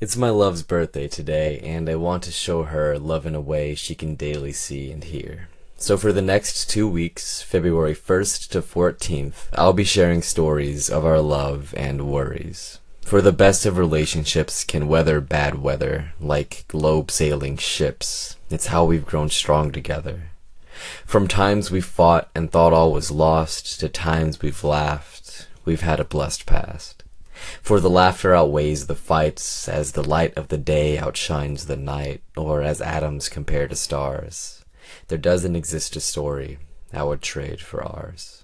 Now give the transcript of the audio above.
It's my love's birthday today, and I want to show her love in a way she can daily see and hear. So for the next two weeks, February 1st to 14th, I'll be sharing stories of our love and worries. For the best of relationships can weather bad weather, like globe sailing ships. It's how we've grown strong together. From times we fought and thought all was lost, to times we've laughed, we've had a blessed past. For the laughter outweighs the fights, as the light of the day outshines the night, or as atoms compare to stars. There doesn't exist a story I would trade for ours.